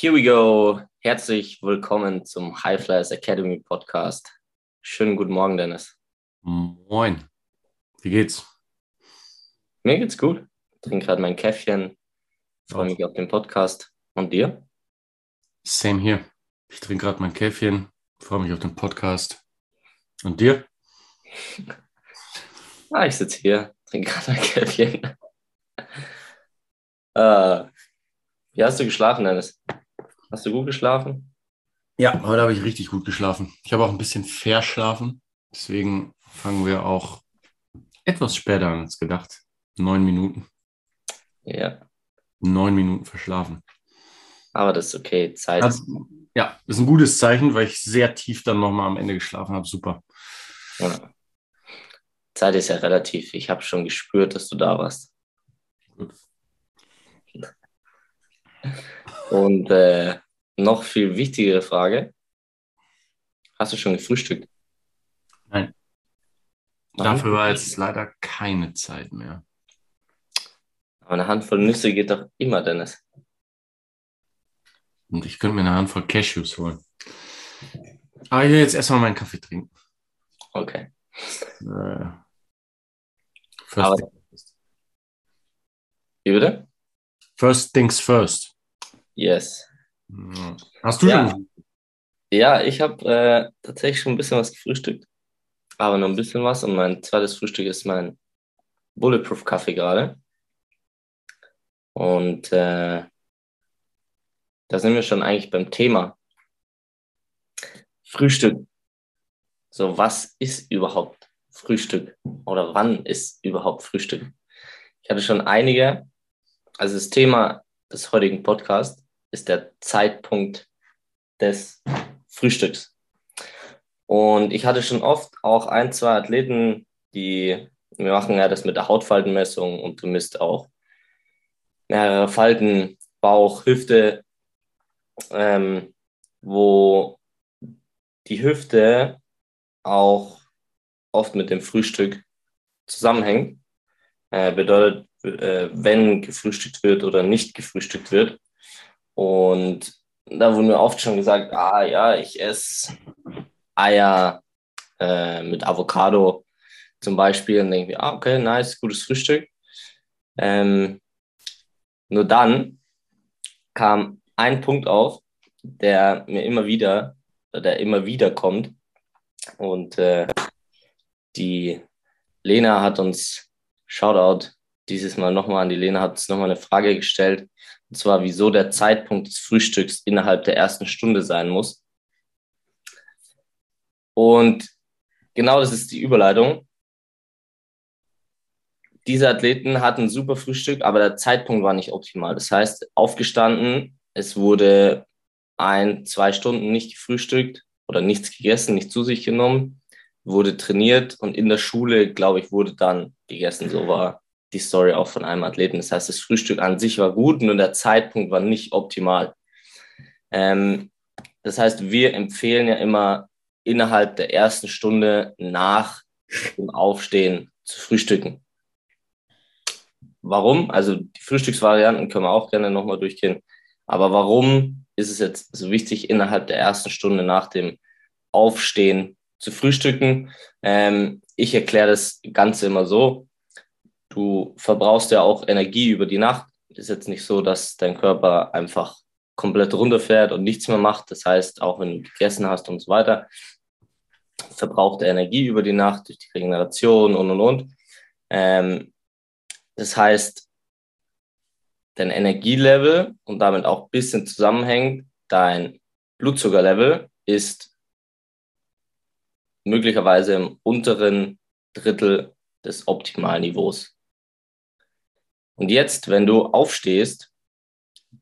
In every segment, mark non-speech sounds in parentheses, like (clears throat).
Here we go. Herzlich willkommen zum High Flyers Academy Podcast. Schönen guten Morgen, Dennis. Moin. Wie geht's? Mir geht's gut. Ich trinke gerade mein Käffchen. Freue mich auf den Podcast. Und dir? Same hier. Ich trinke gerade mein Käffchen. Freue mich auf den Podcast. Und dir? ah, ich sitze hier, trinke gerade mein Käffchen. (laughs) äh, wie hast du geschlafen, Dennis? Hast du gut geschlafen? Ja, heute habe ich richtig gut geschlafen. Ich habe auch ein bisschen verschlafen. Deswegen fangen wir auch etwas später an als gedacht. Neun Minuten. Ja. Neun Minuten verschlafen. Aber das ist okay. Zeit. Also, ja, das ist ein gutes Zeichen, weil ich sehr tief dann nochmal am Ende geschlafen habe. Super. Ja. Zeit ist ja relativ. Ich habe schon gespürt, dass du da warst. Gut. Und äh, noch viel wichtigere Frage. Hast du schon gefrühstückt? Nein. Dafür war jetzt leider keine Zeit mehr. Aber eine Handvoll Nüsse geht doch immer, Dennis. Und ich könnte mir eine Handvoll Cashews holen. Aber ich will jetzt erstmal meinen Kaffee trinken. Okay. Äh, first Aber, wie bitte? First things first. Yes. Hast du ja. schon? Ja, ich habe äh, tatsächlich schon ein bisschen was gefrühstückt. Aber noch ein bisschen was. Und mein zweites Frühstück ist mein Bulletproof Kaffee gerade. Und äh, da sind wir schon eigentlich beim Thema. Frühstück. So, was ist überhaupt Frühstück? Oder wann ist überhaupt Frühstück? Ich hatte schon einige, also das Thema des heutigen Podcasts ist der Zeitpunkt des Frühstücks. Und ich hatte schon oft auch ein, zwei Athleten, die, wir machen ja das mit der Hautfaltenmessung und du misst auch mehrere Falten, Bauch, Hüfte, ähm, wo die Hüfte auch oft mit dem Frühstück zusammenhängt. Äh, bedeutet, äh, wenn gefrühstückt wird oder nicht gefrühstückt wird. Und da wurde mir oft schon gesagt, ah ja, ich esse Eier äh, mit Avocado zum Beispiel. Und denke ich, ah, okay, nice, gutes Frühstück. Ähm, nur dann kam ein Punkt auf, der mir immer wieder, der immer wieder kommt. Und äh, die Lena hat uns, Shoutout, dieses Mal nochmal an die Lena, hat uns nochmal eine Frage gestellt. Und zwar, wieso der Zeitpunkt des Frühstücks innerhalb der ersten Stunde sein muss. Und genau das ist die Überleitung diese Athleten hatten ein super Frühstück, aber der Zeitpunkt war nicht optimal. Das heißt, aufgestanden, es wurde ein, zwei Stunden nicht gefrühstückt oder nichts gegessen, nicht zu sich genommen, wurde trainiert und in der Schule, glaube ich, wurde dann gegessen. So war die Story auch von einem Athleten. Das heißt, das Frühstück an sich war gut, nur der Zeitpunkt war nicht optimal. Ähm, das heißt, wir empfehlen ja immer innerhalb der ersten Stunde nach dem Aufstehen zu frühstücken. Warum? Also die Frühstücksvarianten können wir auch gerne nochmal durchgehen. Aber warum ist es jetzt so wichtig, innerhalb der ersten Stunde nach dem Aufstehen zu frühstücken? Ähm, ich erkläre das Ganze immer so. Du verbrauchst ja auch Energie über die Nacht. Es ist jetzt nicht so, dass dein Körper einfach komplett runterfährt und nichts mehr macht. Das heißt, auch wenn du gegessen hast und so weiter, verbraucht er Energie über die Nacht durch die Regeneration und und und. Ähm, das heißt, dein Energielevel und damit auch ein bisschen zusammenhängt, dein Blutzuckerlevel ist möglicherweise im unteren Drittel des Optimalniveaus. Und jetzt, wenn du aufstehst,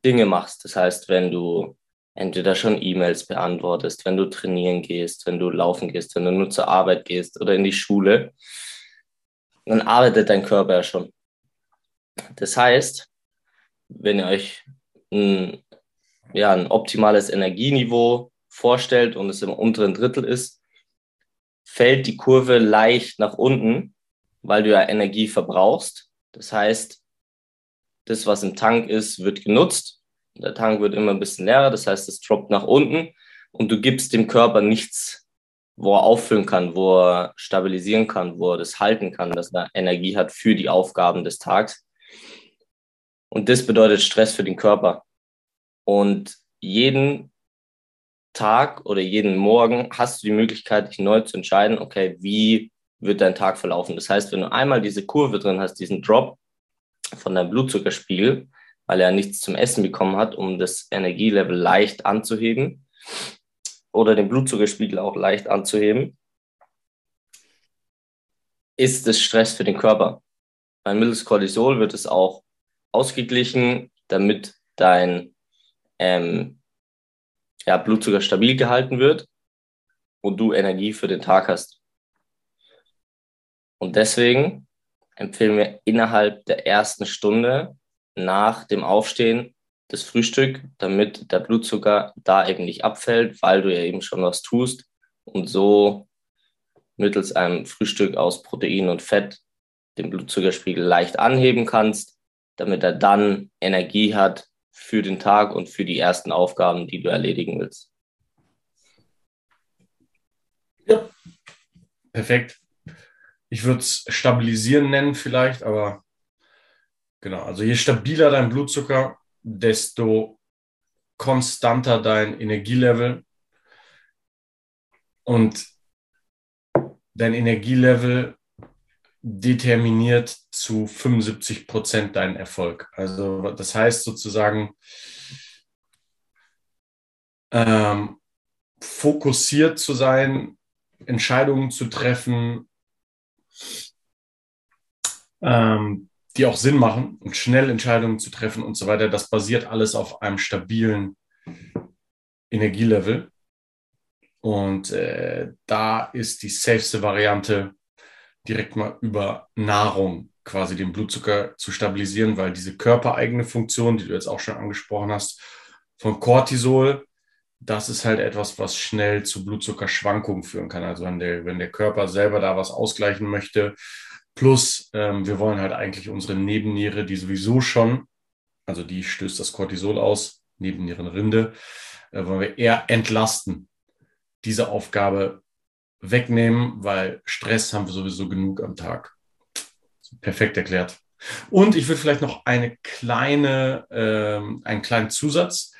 Dinge machst, das heißt, wenn du entweder schon E-Mails beantwortest, wenn du trainieren gehst, wenn du laufen gehst, wenn du nur zur Arbeit gehst oder in die Schule, dann arbeitet dein Körper ja schon. Das heißt, wenn ihr euch ein, ja, ein optimales Energieniveau vorstellt und es im unteren Drittel ist, fällt die Kurve leicht nach unten, weil du ja Energie verbrauchst. Das heißt, das, was im Tank ist, wird genutzt der Tank wird immer ein bisschen leerer, das heißt, es droppt nach unten und du gibst dem Körper nichts, wo er auffüllen kann, wo er stabilisieren kann, wo er das halten kann, dass er Energie hat für die Aufgaben des Tags. Und das bedeutet Stress für den Körper. Und jeden Tag oder jeden Morgen hast du die Möglichkeit, dich neu zu entscheiden, okay, wie wird dein Tag verlaufen. Das heißt, wenn du einmal diese Kurve drin hast, diesen Drop von deinem Blutzuckerspiegel, weil er nichts zum Essen bekommen hat, um das Energielevel leicht anzuheben oder den Blutzuckerspiegel auch leicht anzuheben, ist es Stress für den Körper. Bei mittels Cortisol wird es auch ausgeglichen, damit dein ähm, ja, Blutzucker stabil gehalten wird und du Energie für den Tag hast. Und deswegen empfehlen wir innerhalb der ersten Stunde nach dem Aufstehen das Frühstück, damit der Blutzucker da eben nicht abfällt, weil du ja eben schon was tust und so mittels einem Frühstück aus Protein und Fett den Blutzuckerspiegel leicht anheben kannst, damit er dann Energie hat für den Tag und für die ersten Aufgaben, die du erledigen willst. Ja, perfekt. Ich würde es stabilisieren nennen vielleicht, aber genau, also je stabiler dein Blutzucker, desto konstanter dein Energielevel und dein Energielevel determiniert zu 75 Prozent deinen Erfolg. Also das heißt sozusagen ähm, fokussiert zu sein, Entscheidungen zu treffen, ähm, die auch Sinn machen und schnell Entscheidungen zu treffen und so weiter. Das basiert alles auf einem stabilen Energielevel. Und äh, da ist die safeste Variante, direkt mal über Nahrung quasi den Blutzucker zu stabilisieren, weil diese körpereigene Funktion, die du jetzt auch schon angesprochen hast, von Cortisol, das ist halt etwas, was schnell zu Blutzuckerschwankungen führen kann. Also wenn der, wenn der Körper selber da was ausgleichen möchte, Plus, ähm, wir wollen halt eigentlich unsere Nebenniere, die sowieso schon, also die stößt das Cortisol aus, Nebennierenrinde, äh, wollen wir eher entlasten, diese Aufgabe wegnehmen, weil Stress haben wir sowieso genug am Tag. Perfekt erklärt. Und ich würde vielleicht noch eine kleine, ähm, einen kleinen Zusatz,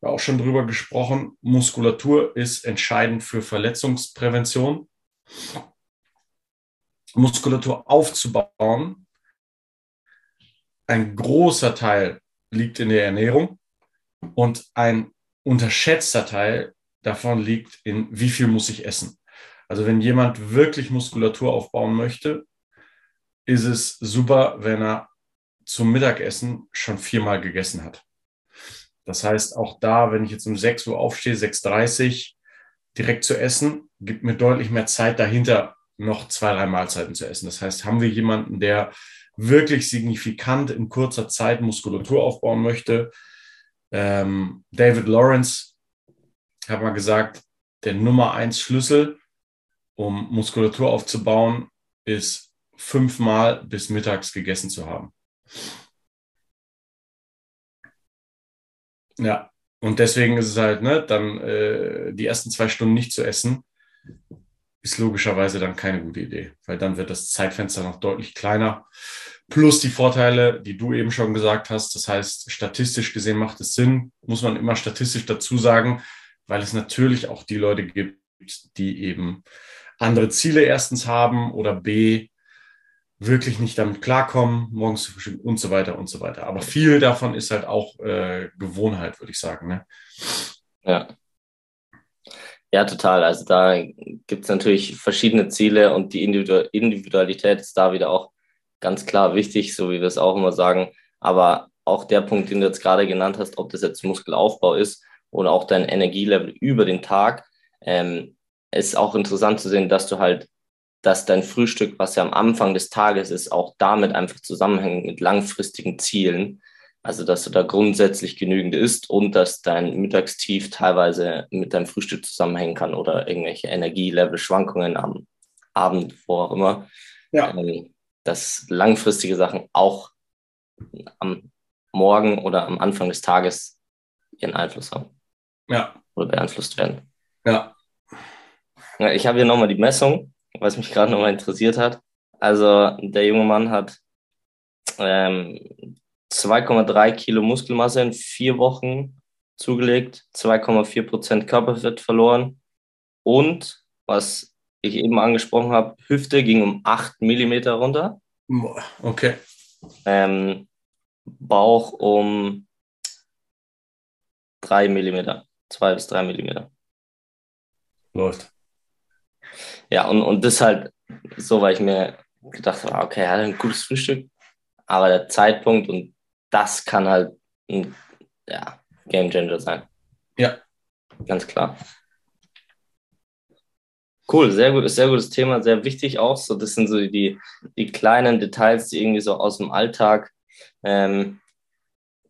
wir auch schon drüber gesprochen. Muskulatur ist entscheidend für Verletzungsprävention. Muskulatur aufzubauen. Ein großer Teil liegt in der Ernährung und ein unterschätzter Teil davon liegt in, wie viel muss ich essen. Also wenn jemand wirklich Muskulatur aufbauen möchte, ist es super, wenn er zum Mittagessen schon viermal gegessen hat. Das heißt, auch da, wenn ich jetzt um 6 Uhr aufstehe, 6.30 Uhr, direkt zu essen, gibt mir deutlich mehr Zeit dahinter, noch zwei, drei Mahlzeiten zu essen. Das heißt, haben wir jemanden, der wirklich signifikant in kurzer Zeit Muskulatur aufbauen möchte. Ähm, David Lawrence hat mal gesagt, der Nummer eins Schlüssel, um Muskulatur aufzubauen, ist fünfmal bis mittags gegessen zu haben. Ja, und deswegen ist es halt, ne, dann äh, die ersten zwei Stunden nicht zu essen, ist logischerweise dann keine gute Idee, weil dann wird das Zeitfenster noch deutlich kleiner. Plus die Vorteile, die du eben schon gesagt hast. Das heißt, statistisch gesehen macht es Sinn, muss man immer statistisch dazu sagen, weil es natürlich auch die Leute gibt, die eben andere Ziele erstens haben oder B, wirklich nicht damit klarkommen, morgens zu frühstücken und so weiter und so weiter. Aber viel davon ist halt auch äh, Gewohnheit, würde ich sagen. Ne? Ja. Ja, total. Also da gibt es natürlich verschiedene Ziele und die Individualität ist da wieder auch ganz klar wichtig, so wie wir es auch immer sagen. Aber auch der Punkt, den du jetzt gerade genannt hast, ob das jetzt Muskelaufbau ist oder auch dein Energielevel über den Tag, ähm, ist auch interessant zu sehen, dass du halt, dass dein Frühstück, was ja am Anfang des Tages ist, auch damit einfach zusammenhängt mit langfristigen Zielen. Also, dass du da grundsätzlich genügend isst und dass dein Mittagstief teilweise mit deinem Frühstück zusammenhängen kann oder irgendwelche Energielevel-Schwankungen am Abend, wo auch immer. Ja. Ähm, dass langfristige Sachen auch am Morgen oder am Anfang des Tages ihren Einfluss haben. Ja. Oder beeinflusst werden. Ja. ja ich habe hier nochmal die Messung, was mich gerade nochmal interessiert hat. Also der junge Mann hat ähm, 2,3 Kilo Muskelmasse in vier Wochen zugelegt, 2,4 Prozent Körperfett verloren und, was ich eben angesprochen habe, Hüfte ging um 8 Millimeter runter. Okay. Ähm, Bauch um 3 Millimeter, 2 bis 3 Millimeter. Läuft. Ja, und, und das halt so, weil ich mir gedacht habe, okay, er hat ein gutes Frühstück, aber der Zeitpunkt und das kann halt ein ja, Game Changer sein. Ja. Ganz klar. Cool, sehr gut, sehr gutes Thema, sehr wichtig auch. So, das sind so die, die kleinen Details, die irgendwie so aus dem Alltag ähm,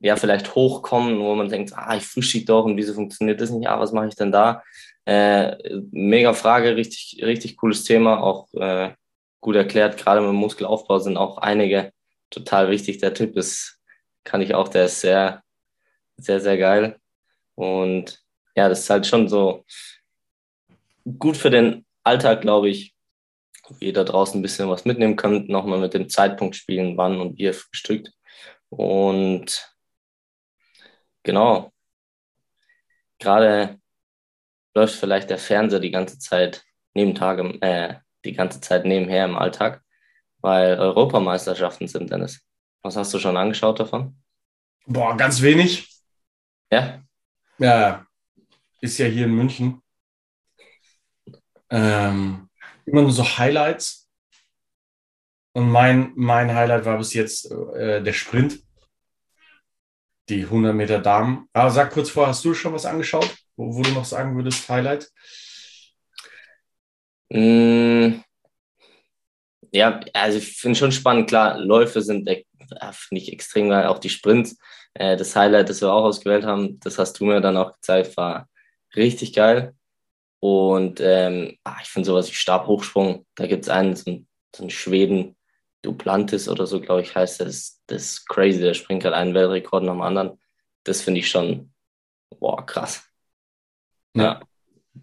ja vielleicht hochkommen, wo man denkt, ah, ich frühstücke doch und wieso funktioniert das nicht? Ah, was mache ich denn da? Äh, mega Frage, richtig, richtig cooles Thema, auch äh, gut erklärt. Gerade mit Muskelaufbau sind auch einige total wichtig. Der Tipp ist, kann ich auch, der ist sehr, sehr, sehr geil. Und ja, das ist halt schon so gut für den Alltag, glaube ich, wo ihr da draußen ein bisschen was mitnehmen könnt, nochmal mit dem Zeitpunkt spielen, wann und wie ihr frühstückt. Und genau, gerade läuft vielleicht der Fernseher die ganze Zeit neben Tage, äh, die ganze Zeit nebenher im Alltag, weil Europameisterschaften sind, Dennis. Was hast du schon angeschaut davon? Boah, ganz wenig. Ja? Ja, ist ja hier in München. Ähm, immer nur so Highlights. Und mein, mein Highlight war bis jetzt äh, der Sprint. Die 100 Meter Damen. Aber sag kurz vor, hast du schon was angeschaut, wo, wo du noch sagen würdest, Highlight? Mm, ja, also ich finde schon spannend, klar, Läufe sind, äh, ich extrem geil, auch die Sprints. Äh, das Highlight, das wir auch ausgewählt haben, das hast du mir dann auch gezeigt, war richtig geil. Und ähm, ah, ich finde sowas wie Stabhochsprung, da gibt es einen, so einen, so einen Schweden, Duplantis oder so, glaube ich, heißt das. Das ist crazy, der springt gerade einen Weltrekord nach dem anderen. Das finde ich schon, boah, krass. Ja.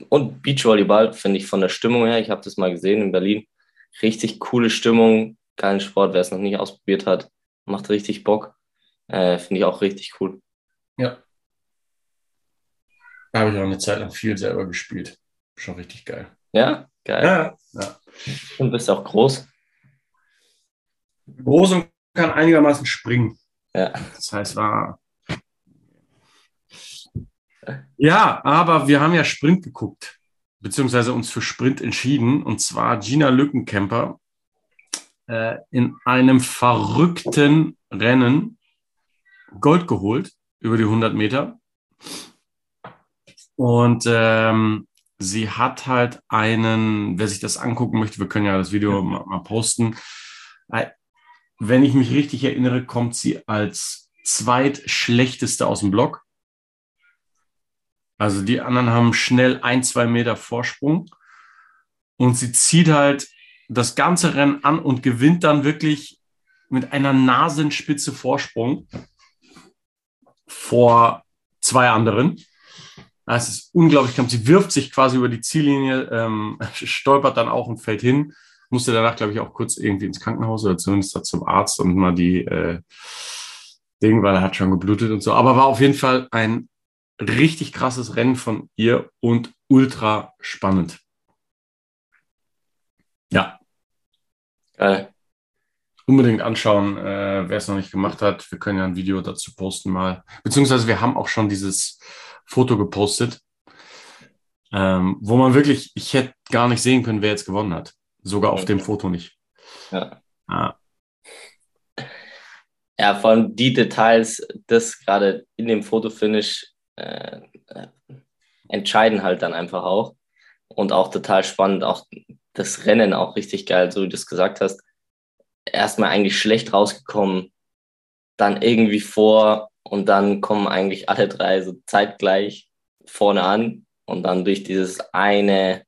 Und Beachvolleyball finde ich von der Stimmung her, ich habe das mal gesehen in Berlin, richtig coole Stimmung, geilen Sport, wer es noch nicht ausprobiert hat, macht richtig Bock. Äh, finde ich auch richtig cool. Ja. Da habe ich auch eine Zeit lang viel selber gespielt. Schon richtig geil. Ja, geil. Ja, ja. Und bist auch groß. Groß und kann einigermaßen springen. Ja. Das heißt, war. Ja, aber wir haben ja Sprint geguckt, beziehungsweise uns für Sprint entschieden, und zwar Gina Lückenkämper äh, in einem verrückten Rennen Gold geholt über die 100 Meter. Und ähm, sie hat halt einen, wer sich das angucken möchte, wir können ja das Video mal, mal posten. Äh, wenn ich mich richtig erinnere, kommt sie als zweitschlechteste aus dem Block. Also die anderen haben schnell ein, zwei Meter Vorsprung. Und sie zieht halt das ganze Rennen an und gewinnt dann wirklich mit einer Nasenspitze Vorsprung vor zwei anderen. Es ist unglaublich knapp. Sie wirft sich quasi über die Ziellinie, ähm, (laughs) stolpert dann auch und fällt hin. Musste danach, glaube ich, auch kurz irgendwie ins Krankenhaus oder zumindest zum Arzt und mal die äh, Ding, weil er hat schon geblutet und so. Aber war auf jeden Fall ein richtig krasses Rennen von ihr und ultra spannend. Ja. Geil. Unbedingt anschauen, äh, wer es noch nicht gemacht hat. Wir können ja ein Video dazu posten mal. Beziehungsweise wir haben auch schon dieses Foto gepostet, ähm, wo man wirklich, ich hätte gar nicht sehen können, wer jetzt gewonnen hat. Sogar auf okay. dem Foto nicht. Ja. Ah. Ja, vor allem die Details, das gerade in dem Fotofinish äh, entscheiden halt dann einfach auch. Und auch total spannend, auch das Rennen auch richtig geil, so wie du es gesagt hast. Erstmal eigentlich schlecht rausgekommen, dann irgendwie vor und dann kommen eigentlich alle drei so zeitgleich vorne an und dann durch dieses eine,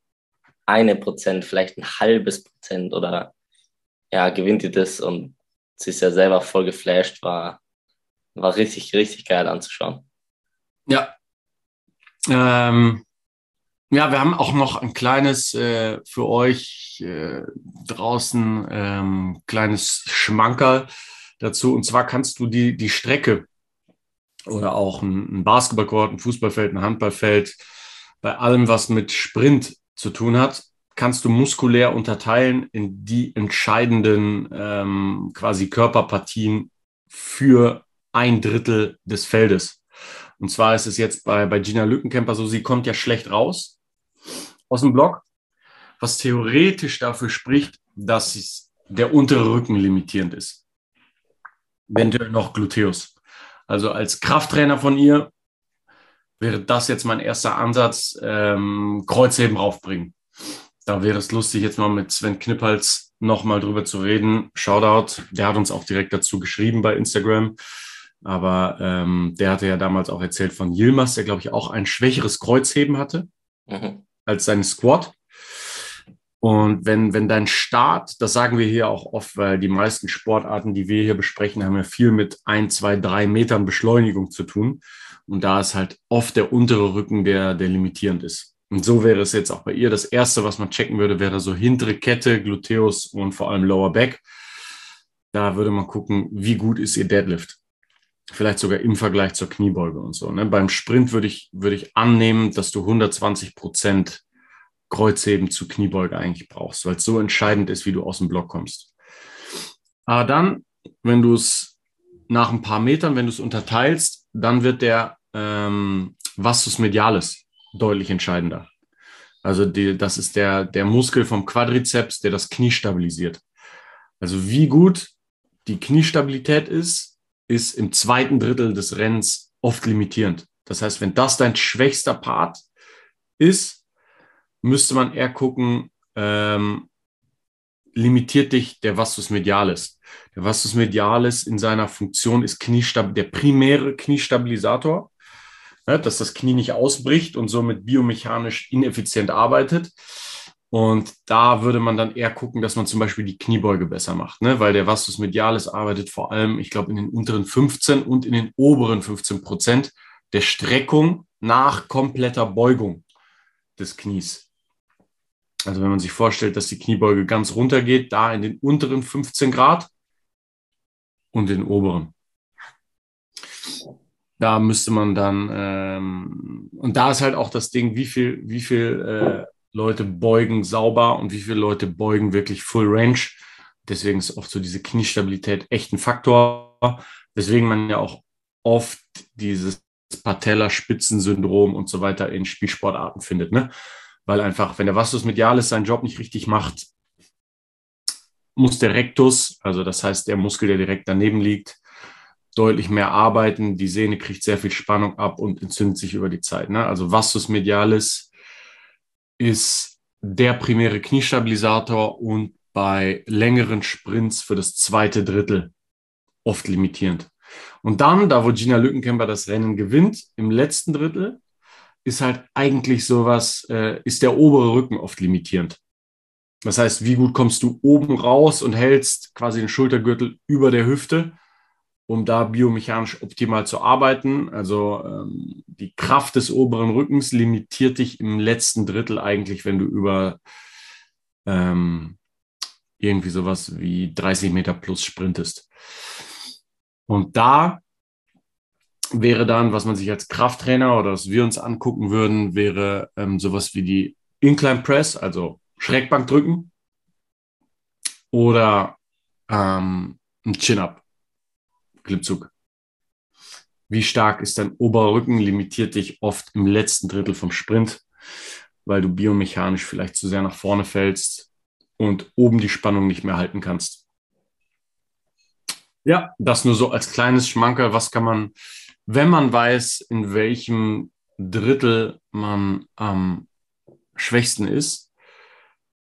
eine Prozent, vielleicht ein halbes Prozent oder ja, gewinnt ihr das und sie ist ja selber voll geflasht, war, war richtig, richtig geil anzuschauen. Ja. Ähm, ja, wir haben auch noch ein kleines äh, für euch äh, draußen ähm, kleines Schmankerl dazu. Und zwar kannst du die, die Strecke oder auch ein, ein Basketballcourt, ein Fußballfeld, ein Handballfeld, bei allem, was mit Sprint zu tun hat, kannst du muskulär unterteilen in die entscheidenden ähm, quasi Körperpartien für ein Drittel des Feldes. Und zwar ist es jetzt bei, bei Gina Lückenkämper so, sie kommt ja schlecht raus aus dem Block, was theoretisch dafür spricht, dass der untere Rücken limitierend ist. Eventuell noch Gluteus. Also als Krafttrainer von ihr wäre das jetzt mein erster Ansatz, ähm, Kreuzheben raufbringen. Da wäre es lustig, jetzt mal mit Sven Knippals nochmal drüber zu reden. Shoutout, der hat uns auch direkt dazu geschrieben bei Instagram. Aber ähm, der hatte ja damals auch erzählt von Yilmaz, der, glaube ich, auch ein schwächeres Kreuzheben hatte mhm. als sein Squat. Und wenn, wenn dein Start, das sagen wir hier auch oft, weil die meisten Sportarten, die wir hier besprechen, haben ja viel mit ein, zwei, drei Metern Beschleunigung zu tun. Und da ist halt oft der untere Rücken, der, der limitierend ist. Und so wäre es jetzt auch bei ihr. Das erste, was man checken würde, wäre so hintere Kette, Gluteus und vor allem Lower Back. Da würde man gucken, wie gut ist ihr Deadlift. Vielleicht sogar im Vergleich zur Kniebeuge und so. Ne? Beim Sprint würde ich, würde ich annehmen, dass du 120 Prozent Kreuzheben zu Kniebeuge eigentlich brauchst, weil es so entscheidend ist, wie du aus dem Block kommst. Aber dann, wenn du es nach ein paar Metern, wenn du es unterteilst, dann wird der ähm, Vastus medialis deutlich entscheidender. Also die, das ist der, der Muskel vom Quadrizeps, der das Knie stabilisiert. Also wie gut die Kniestabilität ist, ist im zweiten Drittel des Rennens oft limitierend. Das heißt, wenn das dein schwächster Part ist, müsste man eher gucken, ähm, limitiert dich der Vastus medialis. Der Vastus medialis in seiner Funktion ist Kniestab der primäre Kniestabilisator, ja, dass das Knie nicht ausbricht und somit biomechanisch ineffizient arbeitet. Und da würde man dann eher gucken, dass man zum Beispiel die Kniebeuge besser macht, ne? weil der Vastus medialis arbeitet vor allem, ich glaube, in den unteren 15 und in den oberen 15 Prozent der Streckung nach kompletter Beugung des Knies. Also wenn man sich vorstellt, dass die Kniebeuge ganz runter geht, da in den unteren 15 Grad und den oberen. Da müsste man dann, ähm, und da ist halt auch das Ding, wie viel, wie viel äh, Leute beugen sauber und wie viele Leute beugen wirklich Full Range. Deswegen ist oft so diese Kniestabilität echt ein Faktor, weswegen man ja auch oft dieses Patella-Spitzensyndrom und so weiter in Spielsportarten findet. Ne? weil einfach, wenn der Vastus medialis seinen Job nicht richtig macht, muss der Rectus, also das heißt der Muskel, der direkt daneben liegt, deutlich mehr arbeiten. Die Sehne kriegt sehr viel Spannung ab und entzündet sich über die Zeit. Ne? Also Vastus medialis ist der primäre Kniestabilisator und bei längeren Sprints für das zweite Drittel oft limitierend. Und dann, da wo Gina Lückenkämper das Rennen gewinnt, im letzten Drittel, ist halt eigentlich sowas, äh, ist der obere Rücken oft limitierend. Das heißt, wie gut kommst du oben raus und hältst quasi den Schultergürtel über der Hüfte, um da biomechanisch optimal zu arbeiten. Also ähm, die Kraft des oberen Rückens limitiert dich im letzten Drittel eigentlich, wenn du über ähm, irgendwie sowas wie 30 Meter plus sprintest. Und da wäre dann, was man sich als Krafttrainer oder was wir uns angucken würden, wäre ähm, sowas wie die Incline Press, also Schrägbank drücken oder ähm, ein Chin-Up, Klimmzug. Wie stark ist dein Oberrücken, limitiert dich oft im letzten Drittel vom Sprint, weil du biomechanisch vielleicht zu sehr nach vorne fällst und oben die Spannung nicht mehr halten kannst. Ja, das nur so als kleines Schmankerl. Was kann man wenn man weiß, in welchem Drittel man am schwächsten ist,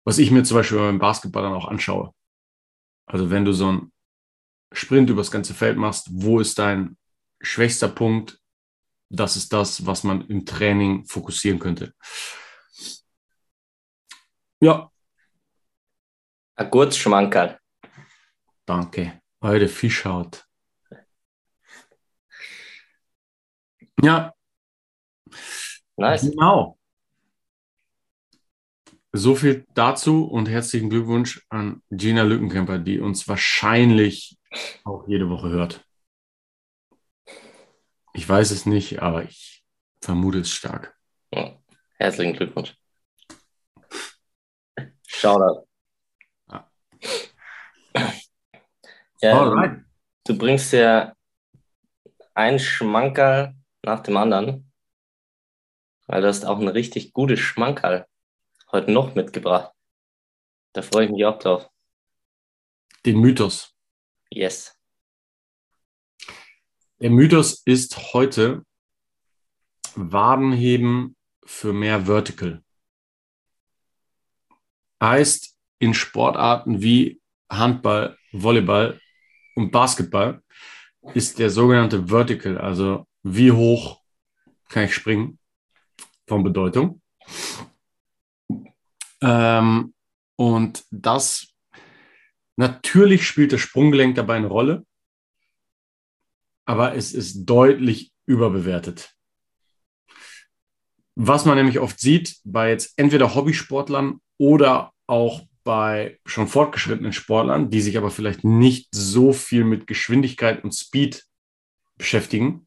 was ich mir zum Beispiel beim Basketball dann auch anschaue. Also wenn du so einen Sprint übers ganze Feld machst, wo ist dein schwächster Punkt? Das ist das, was man im Training fokussieren könnte. Ja. Ein gutes Schmankerl. Danke. Eure Fischhaut. Ja, Nice. Genau. So viel dazu und herzlichen Glückwunsch an Gina Lückenkämper, die uns wahrscheinlich auch jede Woche hört. Ich weiß es nicht, aber ich vermute es stark. Ja. Herzlichen Glückwunsch. Shoutout. Ja. Ja, du bringst ja ein Schmankerl nach dem anderen. Weil du hast auch ein richtig gutes Schmankerl heute noch mitgebracht. Da freue ich mich auch drauf. Den Mythos. Yes. Der Mythos ist heute Wadenheben für mehr Vertical. Heißt, in Sportarten wie Handball, Volleyball und Basketball ist der sogenannte Vertical, also wie hoch kann ich springen, von Bedeutung. Ähm, und das natürlich spielt das Sprunggelenk dabei eine Rolle, aber es ist deutlich überbewertet. Was man nämlich oft sieht bei jetzt entweder Hobbysportlern oder auch bei schon fortgeschrittenen Sportlern, die sich aber vielleicht nicht so viel mit Geschwindigkeit und Speed beschäftigen,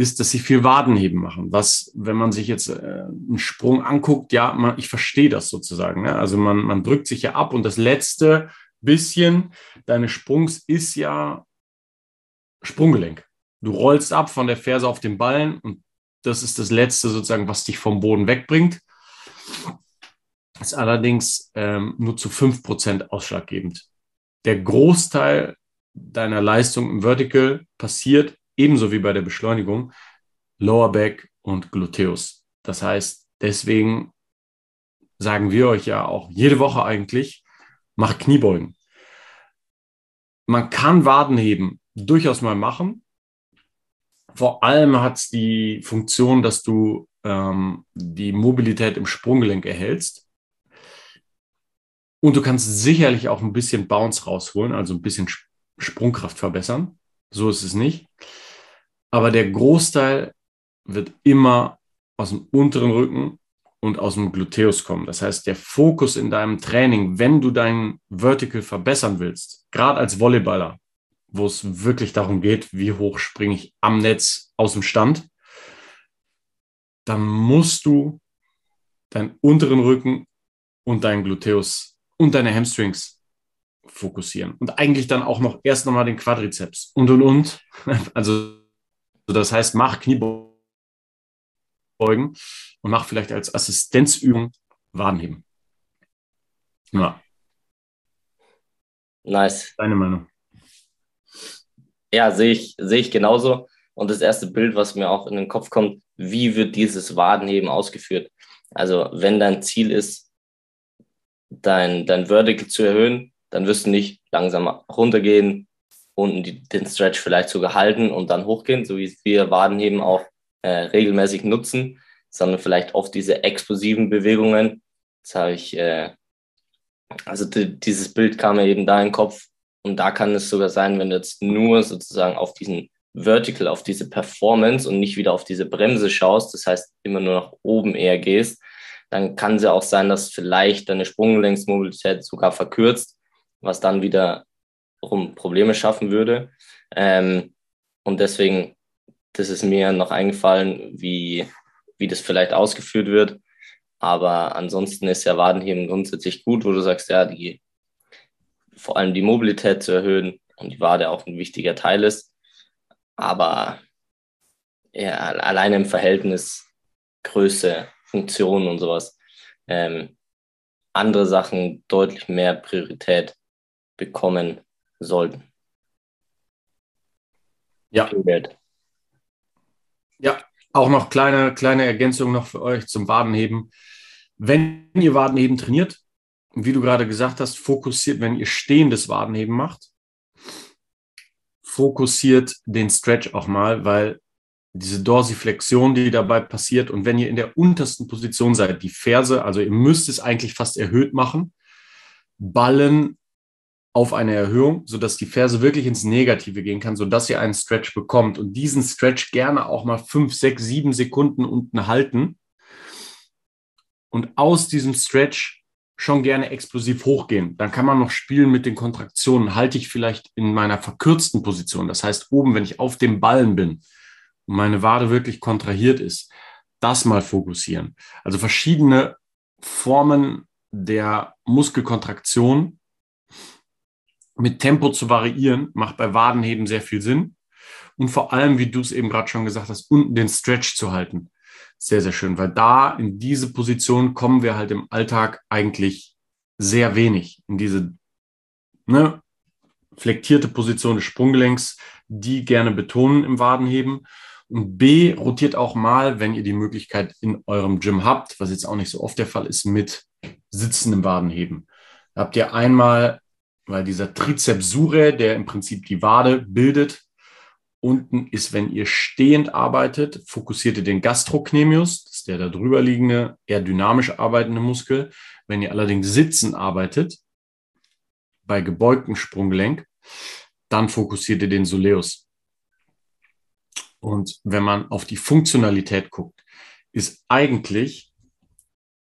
ist, dass sie viel Wadenheben machen. Was, wenn man sich jetzt äh, einen Sprung anguckt, ja, man, ich verstehe das sozusagen. Ne? Also man, man drückt sich ja ab und das letzte bisschen deines Sprungs ist ja Sprunggelenk. Du rollst ab von der Ferse auf den Ballen und das ist das Letzte sozusagen, was dich vom Boden wegbringt. Ist allerdings ähm, nur zu 5% ausschlaggebend. Der Großteil deiner Leistung im Vertical passiert ebenso wie bei der Beschleunigung Lower Back und Gluteus. Das heißt, deswegen sagen wir euch ja auch jede Woche eigentlich, macht Kniebeugen. Man kann Wadenheben durchaus mal machen, vor allem hat es die Funktion, dass du ähm, die Mobilität im Sprunggelenk erhältst. Und du kannst sicherlich auch ein bisschen Bounce rausholen, also ein bisschen Sprungkraft verbessern. So ist es nicht. Aber der Großteil wird immer aus dem unteren Rücken und aus dem Gluteus kommen. Das heißt, der Fokus in deinem Training, wenn du dein Vertical verbessern willst, gerade als Volleyballer, wo es wirklich darum geht, wie hoch springe ich am Netz aus dem Stand, dann musst du deinen unteren Rücken und deinen Gluteus und deine Hamstrings fokussieren. Und eigentlich dann auch noch erst nochmal den Quadrizeps und und und. (laughs) Also, das heißt, mach Kniebeugen und mach vielleicht als Assistenzübung Wadenheben. Ja. Nice. Deine Meinung. Ja, sehe ich, sehe ich genauso. Und das erste Bild, was mir auch in den Kopf kommt, wie wird dieses Wadenheben ausgeführt? Also, wenn dein Ziel ist, dein, dein Vertical zu erhöhen, dann wirst du nicht langsam runtergehen, unten den Stretch vielleicht sogar halten und dann hochgehen, so wie wir Wadenheben auch äh, regelmäßig nutzen, sondern vielleicht oft diese explosiven Bewegungen. Das habe ich, äh, also die, dieses Bild kam mir eben da in den Kopf, und da kann es sogar sein, wenn du jetzt nur sozusagen auf diesen Vertical, auf diese Performance und nicht wieder auf diese Bremse schaust, das heißt immer nur nach oben eher gehst, dann kann es ja auch sein, dass vielleicht deine Sprunggelenksmobilität sogar verkürzt, was dann wieder Probleme schaffen würde. Ähm, und deswegen, das ist mir noch eingefallen, wie, wie das vielleicht ausgeführt wird. Aber ansonsten ist ja Wadenheben grundsätzlich gut, wo du sagst, ja, die vor allem die Mobilität zu erhöhen und die Wade auch ein wichtiger Teil ist. Aber ja, alleine im Verhältnis Größe, Funktion und sowas, ähm, andere Sachen deutlich mehr Priorität bekommen sollten. Ja. Ja, auch noch kleine, kleine Ergänzung noch für euch zum Wadenheben. Wenn ihr Wadenheben trainiert, wie du gerade gesagt hast, fokussiert, wenn ihr stehendes Wadenheben macht, fokussiert den Stretch auch mal, weil diese Dorsiflexion, die dabei passiert, und wenn ihr in der untersten Position seid, die Ferse, also ihr müsst es eigentlich fast erhöht machen, ballen auf eine Erhöhung, sodass die Ferse wirklich ins Negative gehen kann, sodass ihr einen Stretch bekommt. Und diesen Stretch gerne auch mal fünf, sechs, sieben Sekunden unten halten. Und aus diesem Stretch schon gerne explosiv hochgehen. Dann kann man noch spielen mit den Kontraktionen. Halte ich vielleicht in meiner verkürzten Position. Das heißt, oben, wenn ich auf dem Ballen bin und meine Wade wirklich kontrahiert ist, das mal fokussieren. Also verschiedene Formen der Muskelkontraktion mit Tempo zu variieren, macht bei Wadenheben sehr viel Sinn. Und vor allem, wie du es eben gerade schon gesagt hast, unten den Stretch zu halten. Sehr, sehr schön, weil da in diese Position kommen wir halt im Alltag eigentlich sehr wenig. In diese ne, flektierte Position des Sprunggelenks, die gerne betonen im Wadenheben. Und B, rotiert auch mal, wenn ihr die Möglichkeit in eurem Gym habt, was jetzt auch nicht so oft der Fall ist, mit sitzendem Wadenheben. Da habt ihr einmal, weil dieser Trizeps surae, der im Prinzip die Wade bildet, unten ist, wenn ihr stehend arbeitet, fokussiert ihr den Gastrocnemius, das ist der da drüber liegende, eher dynamisch arbeitende Muskel. Wenn ihr allerdings sitzen arbeitet, bei gebeugtem Sprunggelenk, dann fokussiert ihr den Soleus. Und wenn man auf die Funktionalität guckt, ist eigentlich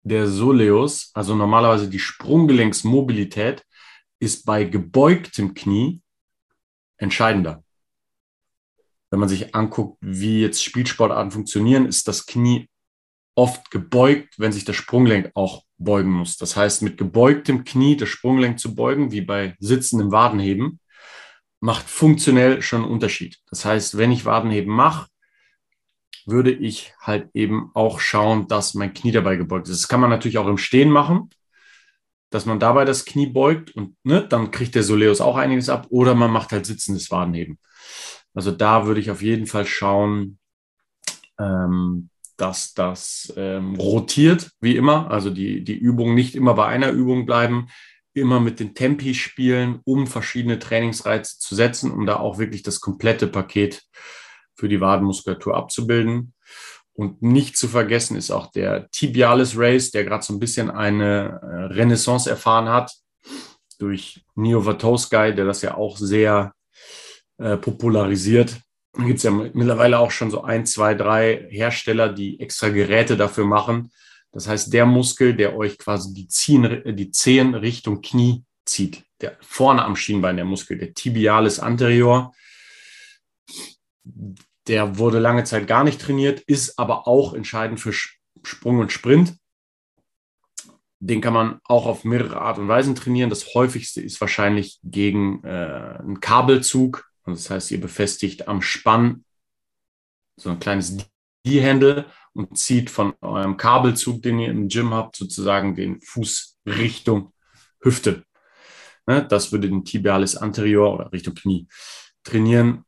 der Soleus, also normalerweise die Sprunggelenksmobilität, ist bei gebeugtem Knie entscheidender. Wenn man sich anguckt, wie jetzt Spielsportarten funktionieren, ist das Knie oft gebeugt, wenn sich das Sprunggelenk auch beugen muss. Das heißt, mit gebeugtem Knie das Sprunggelenk zu beugen, wie bei sitzendem Wadenheben, macht funktionell schon einen Unterschied. Das heißt, wenn ich Wadenheben mache, würde ich halt eben auch schauen, dass mein Knie dabei gebeugt ist. Das kann man natürlich auch im Stehen machen, dass man dabei das Knie beugt und ne, dann kriegt der Soleus auch einiges ab oder man macht halt sitzendes Wadenheben. Also da würde ich auf jeden Fall schauen, ähm, dass das ähm, rotiert, wie immer. Also die, die Übungen nicht immer bei einer Übung bleiben, immer mit den Tempi spielen, um verschiedene Trainingsreize zu setzen, um da auch wirklich das komplette Paket für die Wadenmuskulatur abzubilden. Und nicht zu vergessen ist auch der Tibialis Race, der gerade so ein bisschen eine äh, Renaissance erfahren hat durch Neo Vatosky, der das ja auch sehr äh, popularisiert. Da gibt es ja mittlerweile auch schon so ein, zwei, drei Hersteller, die extra Geräte dafür machen, das heißt, der Muskel, der euch quasi die, Ziehen, die Zehen Richtung Knie zieht, der vorne am Schienbein, der Muskel, der Tibialis anterior, der wurde lange Zeit gar nicht trainiert, ist aber auch entscheidend für Sprung und Sprint. Den kann man auch auf mehrere Art und Weisen trainieren. Das häufigste ist wahrscheinlich gegen äh, einen Kabelzug. Das heißt, ihr befestigt am Spann so ein kleines D-Handle und zieht von eurem Kabelzug, den ihr im Gym habt, sozusagen den Fuß Richtung Hüfte. Ne, das würde den Tibialis anterior oder Richtung Knie trainieren.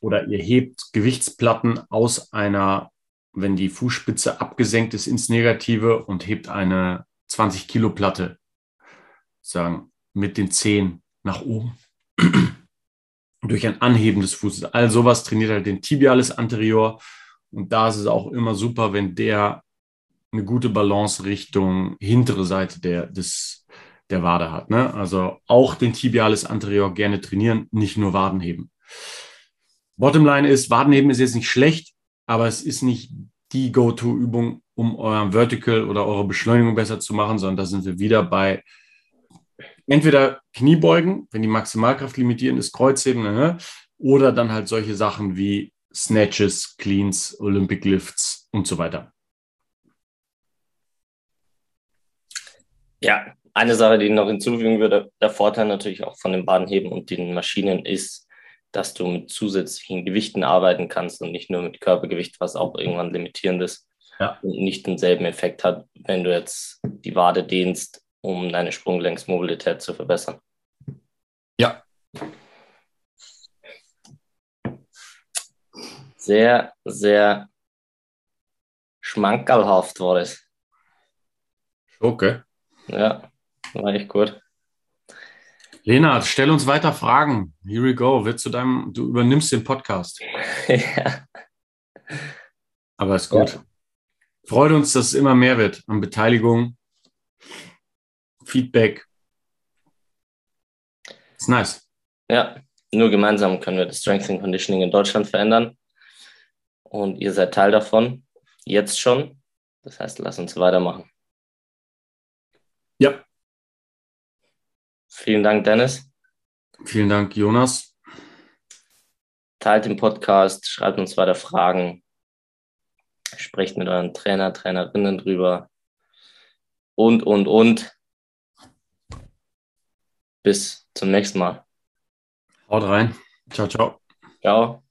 Oder ihr hebt Gewichtsplatten aus einer, wenn die Fußspitze abgesenkt ist, ins Negative und hebt eine 20 Kilo Platte sagen, mit den Zehen nach oben. (clears throat) Durch ein Anheben des Fußes. All sowas trainiert halt den Tibialis anterior und da ist es auch immer super, wenn der eine gute Balance Richtung hintere Seite der, des, der Wade hat. Ne? Also auch den Tibialis anterior gerne trainieren, nicht nur Wadenheben. Bottomline ist, Wadenheben ist jetzt nicht schlecht, aber es ist nicht die Go-To-Übung, um euren Vertical oder eure Beschleunigung besser zu machen, sondern da sind wir wieder bei entweder Kniebeugen, wenn die Maximalkraft limitierend ist, Kreuzheben, ne? oder dann halt solche Sachen wie Snatches, Cleans, Olympic Lifts und so weiter. Ja, eine Sache, die ich noch hinzufügen würde, der Vorteil natürlich auch von den Badenheben und den Maschinen ist, dass du mit zusätzlichen Gewichten arbeiten kannst und nicht nur mit Körpergewicht, was auch irgendwann limitierend ist ja. und nicht denselben Effekt hat, wenn du jetzt die Wade dehnst, um deine Sprunggelenksmobilität zu verbessern. Ja, sehr, sehr schmankerlhaft war es. Okay. Ja, war echt gut. Lena, stell uns weiter Fragen. Here we go. Wird zu deinem, du übernimmst den Podcast. (laughs) ja. Aber ist gut. Ja. Freut uns, dass es immer mehr wird an Beteiligung, Feedback. ist nice. Ja, nur gemeinsam können wir das Strength and Conditioning in Deutschland verändern. Und ihr seid Teil davon, jetzt schon. Das heißt, lasst uns weitermachen. Ja. Vielen Dank, Dennis. Vielen Dank, Jonas. Teilt den Podcast, schreibt uns weiter Fragen, sprecht mit euren Trainer, Trainerinnen drüber und, und, und. Bis zum nächsten Mal. Haut rein. Ciao, ciao. Ciao.